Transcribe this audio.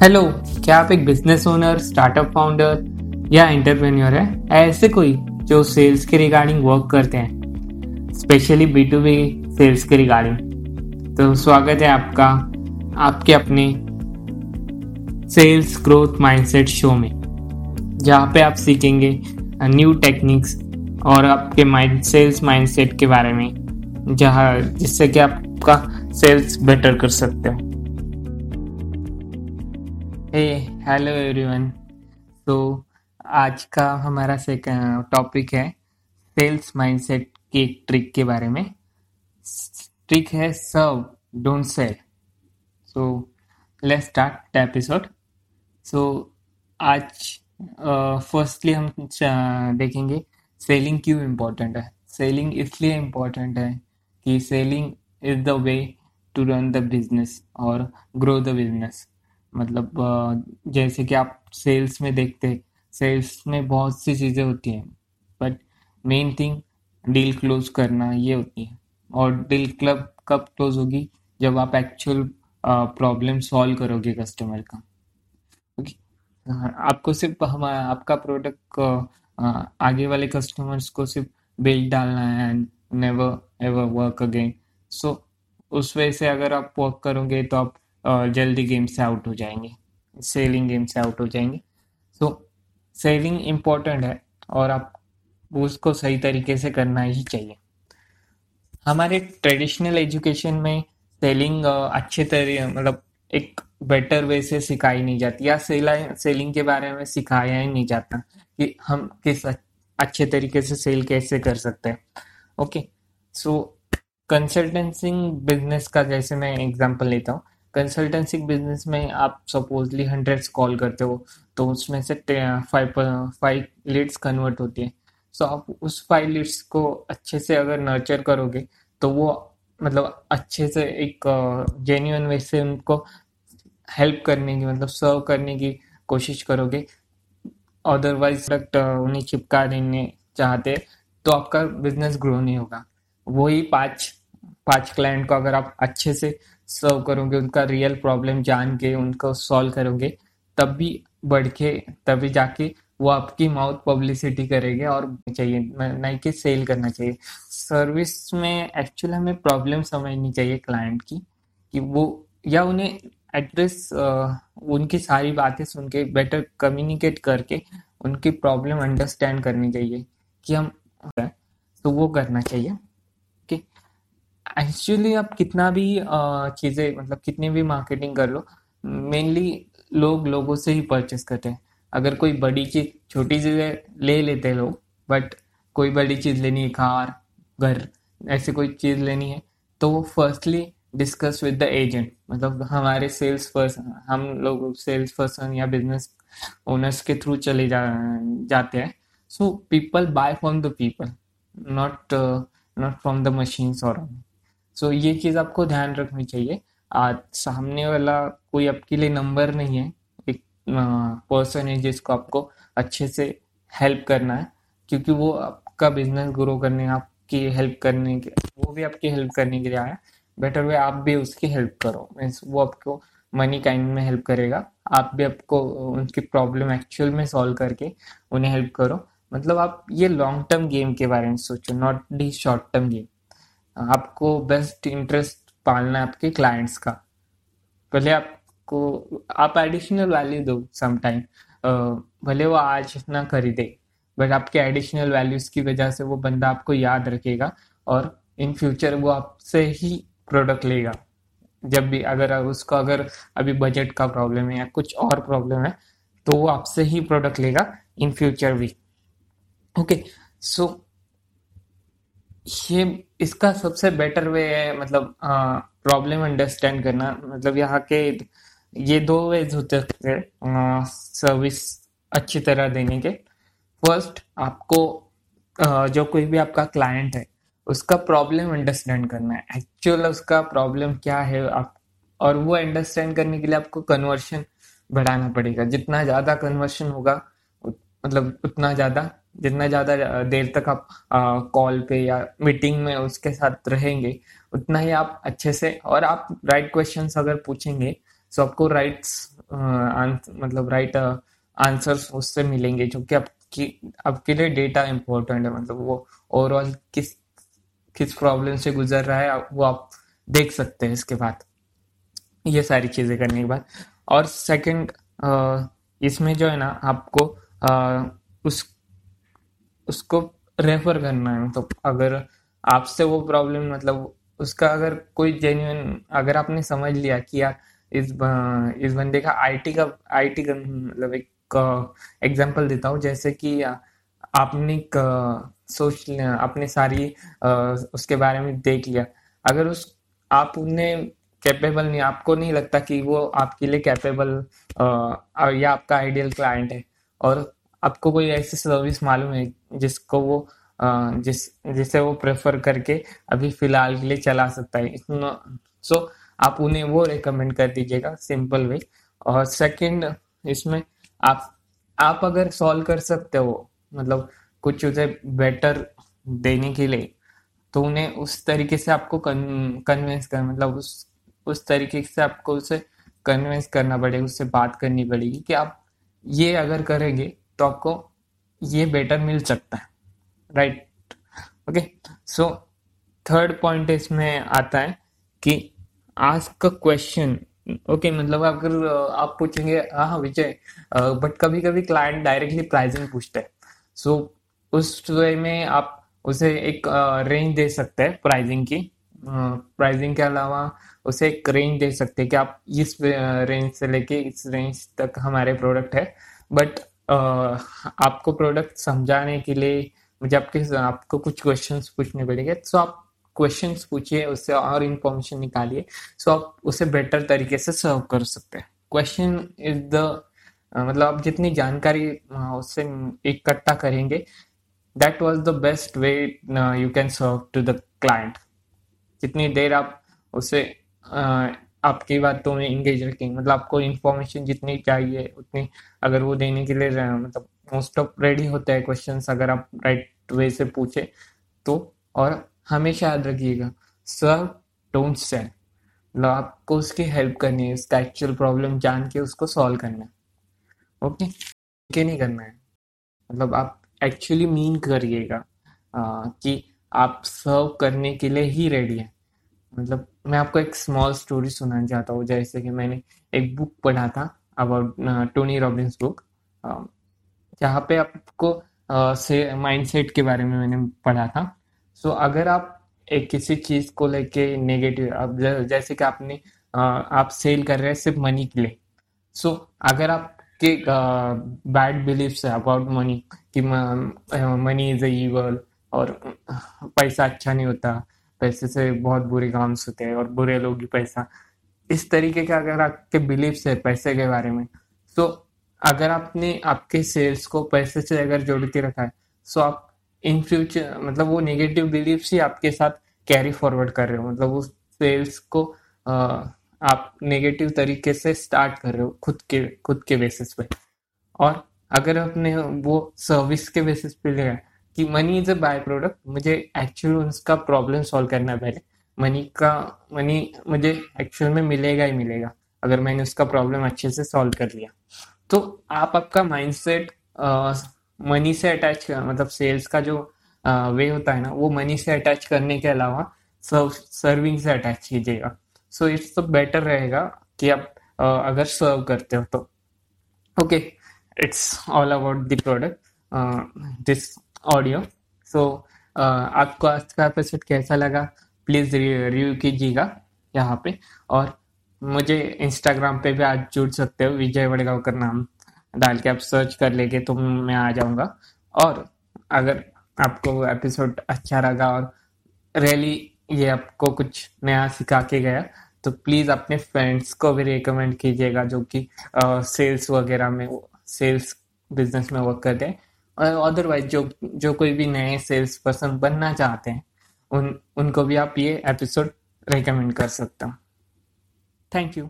Hello क्या आप एक बिज़नेस ओनर स्टार्टअप फाउंडर या एंटरप्रेन्योर है? ऐसे कोई जो सेल्स के रिगार्डिंग वर्क करते हैं specially B to B sales के रिगार्डिंग तो स्वागत है आपका, आपके अपने सेल्स ग्रोथ माइंडसेट शो में, जहाँ पे आप सीखेंगे न्यू टेक्निक्स और आपके माइंड सेल्स माइंडसेट के बारे में, जहाँ जिससे कि आपका सेल्स बेटर कर सकते हो। हे हेलो एवरीवन तो आज का हमारा टॉपिक है सेल्स माइंडसेट की एक ट्रिक के बारे में। ट्रिक है serve don't sell so let's start the episode so आज फर्स्टली uh, हम देखेंगे सेलिंग क्यों इम्पोर्टेंट है। सेलिंग इसलिए इम्पोर्टेंट है कि selling is the way to run the business और ग्रो द बिज़नेस मतलब जैसे कि आप सेल्स में देखते सेल्स में बहुत सी चीज़ें होती हैं but main thing deal close करना ये होती है। और डील क्लब कब क्लोज होगी? जब आप एक्चुअल प्रॉब्लम सॉल्व करोगे कस्टमर का। ओके आपको सिर्फ़ हम, आपका प्रोडक्ट आगे वाले कस्टमर्स को सिर्फ़ बिल डालना है and never ever work again so उस वजह से अगर आप वर्क करोगे तो आप जल्दी गेम से आउट हो जाएँगे, सेलिंग गेम से आउट हो जाएँगे। सो सेलिंग इम्पोर्टेंट है और आप उसको सही तरीके से करना ही चाहिए। हमारे ट्रेडिशनल एजुकेशन में सेलिंग अच्छे तरीके मतलब एक बेटर वे से सिखाई नहीं जाती या सेला सेलिंग के बारे में सिखाया ही नहीं जाता कि हम किस अच्छे तरीके से सेल कैसे कर सकते हैं। ओके सो कंसल्टेंसिंग बिज़नेस का जैसे मैं एग्जांपल लेता हूँ कंसल्टेंसी बिज़नेस में आप सपोजली हंड्रेड कॉल करते हो तो उसमें से फाइव फाइव लीड्स कन्वर्ट होती है। सो आप उस फाइव लीड्स को अच्छे से अगर नर्चर करोगे तो वो मतलब अच्छे से एक जेन्यून वे से उनको हेल्प करने की मतलब सर्व करने की कोशिश करोगे। अदरवाइज़ प्रोडक्ट उन्हें चिपका देने चाहते तो आपका बिज़नेस ग्रो नहीं होगा। वही पाँच पाँच क्लाइंट को अगर आप अच्छे से सर्व करोगे, उनका रियल प्रॉब्लम जान के, उनको सॉल्व करोगे, तब भी बढ़ के तभी जाके वो आपकी माउथ पब्लिसिटी करेंगे और चाहिए नहीं कि सेल करना चाहिए। सर्विस में एक्चुअली हमें प्रॉब्लम समझनी चाहिए क्लाइंट की, कि वो, या उन्हें एड्रेस उनकी सारी बातें सुन के बेटर कम्युनिकेट करके उनकी प्रॉब्लम अंडरस्टैंड करनी चाहिए, कि हम तो वो करना चाहिए। एक्चुअली आप कितना भी चीज़ें मतलब कितनी भी मार्केटिंग कर लो मेनली लोग लोगों से ही परचेस करते हैं। अगर कोई बड़ी चीज़, छोटी चीज़ें ले लेते हैं लोग बट कोई बड़ी चीज़ लेनी है, कार, घर, ऐसी कोई चीज़ लेनी है तो वो firstly discuss with the agent मतलब हमारे सेल्स पर्सन हम लोग सेल्स पर्सन या बिज़नेस ओनर्स के थ्रू चले जा, जाते हैं। So people buy from the people not not from the machines और सो ये चीज़ आपको ध्यान रखनी चाहिए। आज सामने वाला कोई आपके लिए नंबर नहीं है। एक पर्सन है जिसको आपको अच्छे से हेल्प करना है। क्योंकि वो आपका बिज़नेस ग्रो करने, आपकी हेल्प करने के, वो भी आपकी हेल्प करने के लिए आया बेटर वे आप भी उसकी हेल्प करो। मीन्स वो आपको मनी काइंड में हेल्प करेगा। आप भी आपको उनकी प्रॉब्लम एक्चुअल में सॉल्व करके उन्हें हेल्प करो। मतलब आप ये लॉन्ग टर्म गेम के बारे में सोचो not the short term game आपको बेस्ट इंटरेस्ट पालना है आपके क्लाइंट्स का। पहले आपको, आप एडिशनल वैल्यू दो समटाइम भले वो आज ना खरीदे बट आपके एडिशनल वैल्यूज़ की वजह से वो बंदा आपको याद रखेगा और इन फ्यूचर वो आपसे ही प्रोडक्ट लेगा। जब भी अगर उसको, अगर अभी बजट का प्रॉब्लम है या कुछ और प्रॉब्लम है तो वो आपसे ही प्रोडक्ट लेगा इन फ्यूचर भी। ओके सो ये इसका सबसे बेटर वे है मतलब प्रॉब्लम अंडरस्टैंड करना। मतलब यहाँ के ये दो वेज होते हैं सर्विस अच्छी तरह देने के। फ़र्स्ट आपको आ, जो कोई भी आपका क्लाइंट है उसका प्रॉब्लम अंडरस्टैंड करना है। एक्चुअल उसका प्रॉब्लम क्या है आप और वो अंडरस्टैंड करने के लिए आपको कन्वर्शन बढ़ाना पड़ेगा। जितना ज़्यादा कन्वर्शन होगा मतलब उतना ज़्यादा जितना ज़्यादा देर तक आप कॉल पे या मीटिंग में उसके साथ रहेंगे उतना ही आप अच्छे से और आप राइट क्वेश्चंस अगर पूछेंगे सो आपको राइट मतलब राइट आंसर्स उससे मिलेंगे जो कि आपकी आपके लिए डेटा इम्पोर्टेंट है। मतलब वो ओवरऑल किस किस प्रॉब्लम से गुजर रहा है वो आप देख सकते हैं इसके बाद। ये सारी चीज़ें करने के बाद। और सेकंड इसमें जो है ना आपको आ, उस उसको रेफर करना है। मतलब अगर आपसे वो प्रॉब्लम मतलब उसका अगर कोई जेन्यून अगर आपने समझ लिया कि यार इस इस बंदे का आईटी का आईटी का मतलब एक एग्जांपल देता हूँ। जैसे कि आपने सोच लिया, आपने सारी उसके बारे में देख लिया। अगर उस, आप उन्हें कैपेबल नहीं, आपको नहीं लगता कि वो आपके लिए कैपेबल या आपका आइडियल क्लाइंट है। और आपको कोई ऐसी सर्विस मालूम है जिसको वो जिस जिसे वो प्रेफर करके अभी फ़िलहाल के लिए चला सकता है? सो so, आप उन्हें वो रिकमेंड कर दीजिएगा सिंपल वे और सेकंड इसमें आप आप अगर सॉल्व कर सकते हो मतलब कुछ उसे बेटर देने के लिए तो उन्हें उस तरीके से आपको कन्विंस कर मतलब उस उस तरीके से आपको उसे कन्विंस करना पड़ेगा उससे बात करनी पड़ेगी कि आप ये अगर करेंगे तो आपको ये बेटर मिल सकता है right okay so third point इसमें आता है कि आस्क अ क्वेश्चन ओके मतलब अगर आप पूछेंगे हाँ विजय बट कभी कभी क्लाइंट डायरेक्टली प्राइसिंग पूछते हैं. सो उस वे में आप उसे एक रेंज दे सकते हैं प्राइसिंग की। प्राइसिंग के अलावा उसे एक रेंज दे सकते हैं कि आप इस रेंज से लेके इस रेंज तक हमारे प्रोडक्ट है। बट आपको प्रोडक्ट समझाने के लिए मुझे आपके आपको कुछ क्वेश्चंस पूछने पड़ेंगे। सो आप क्वेश्चंस पूछिए, उससे और इन्फॉर्मेशन निकालिए सो आप उसे बेटर तरीके से सर्व कर सकते हैं। क्वेश्चन इज़ द मतलब आप जितनी जानकारी उससे इकट्ठा करेंगे that was the best way you can serve to the client जितनी देर आप उसे आपकी बातों में इंगेज रखेंगे मतलब आपको इन्फॉर्मेशन जितनी चाहिए, उतनी अगर वो देने के लिए मतलब मोस्ट ऑफ़ रेडी होते हैं क्वेश्चन अगर आप राइट वे से पूछे तो और हमेशा याद रखिएगा सर डोंट से मतलब आपको उसकी हेल्प करनी है, उसका एक्चुअल प्रॉब्लम जान के उसको सॉल्व करना है। ओके के नहीं करना है। मतलब आप एक्चुअली मीन करिएगा कि आप सर्व करने के लिए ही रेडी है। मतलब मैं आपको एक स्मॉल स्टोरी सुनाना चाहता हूँ जैसे कि मैंने एक बुक पढ़ा था अबाउट टोनी रॉबिन्स बुक जहाँ पे आपको से माइंडसेट के बारे में मैंने पढ़ा था। सो so, अगर आप एक किसी चीज़ को लेके नेगेटिव अब जैसे कि आपने आप सेल कर रहे हैं सिर्फ़ मनी के लिए। सो so, अगर आपके बैड बिलीफ है अबाउट मनी कि मनी इज़ अ ईवल और पैसा अच्छा नहीं होता पैसे से बहुत बुरे काम होते हैं और बुरे लोग ही पैसा। इस तरीके के अगर आपके बिलीफ है पैसे के बारे में तो अगर आपने आपके सेल्स को पैसे से अगर जोड़ के रखा है सो आप इन फ्यूचर मतलब वो नेगेटिव बिलीफ ही आपके साथ कैरी फॉरवर्ड कर रहे हो। मतलब उस सेल्स को आ, आप नेगेटिव तरीके से स्टार्ट कर रहे हो खुद के खुद के बेसिस पे। और अगर आपने वो सर्विस के बेसिस पे लिया कि money is a byproduct मुझे एक्चुअल उसका प्रॉब्लम सॉल्व करना पहले। मनी का मनी मुझे एक्चुअल में मिलेगा ही मिलेगा, अगर मैंने उसका प्रॉब्लम अच्छे से सॉल्व कर लिया। तो आप आपका माइंडसेट मनी से अटैच मतलब सेल्स का जो वे होता है ना, वो मनी से अटैच करने के अलावा सर्व सर्विंग से अटैच कीजिएगा। सो इट्स तो बेटर रहेगा कि आप अगर सर्व करते हो तो। Okay it's all about the product this audio so आपको आज का एपिसोड कैसा लगा? प्लीज़ रिव्यू कीजिएगा यहाँ पे। और मुझे इंस्टाग्राम पे भी आज जुड़ सकते हो, विजय वड़गांवकर नाम डाल के आप सर्च कर लेंगे तो मैं आ जाऊँगा। और अगर आपको एपिसोड अच्छा लगा और रियली ये आपको कुछ नया सिखा के गया तो प्लीज़ अपने फ्रेंड्स को भी रिकमेंड कीजिएगा जो कि सेल्स वगैरह में सेल्स बिज़नेस में वर्क करते हैं। अदरवाइज़ जो जो कोई भी नए सेल्स पर्सन बनना चाहते हैं, उन, उनको भी आप ये एपिसोड रिकमेंड कर सकता हूँ। Thank you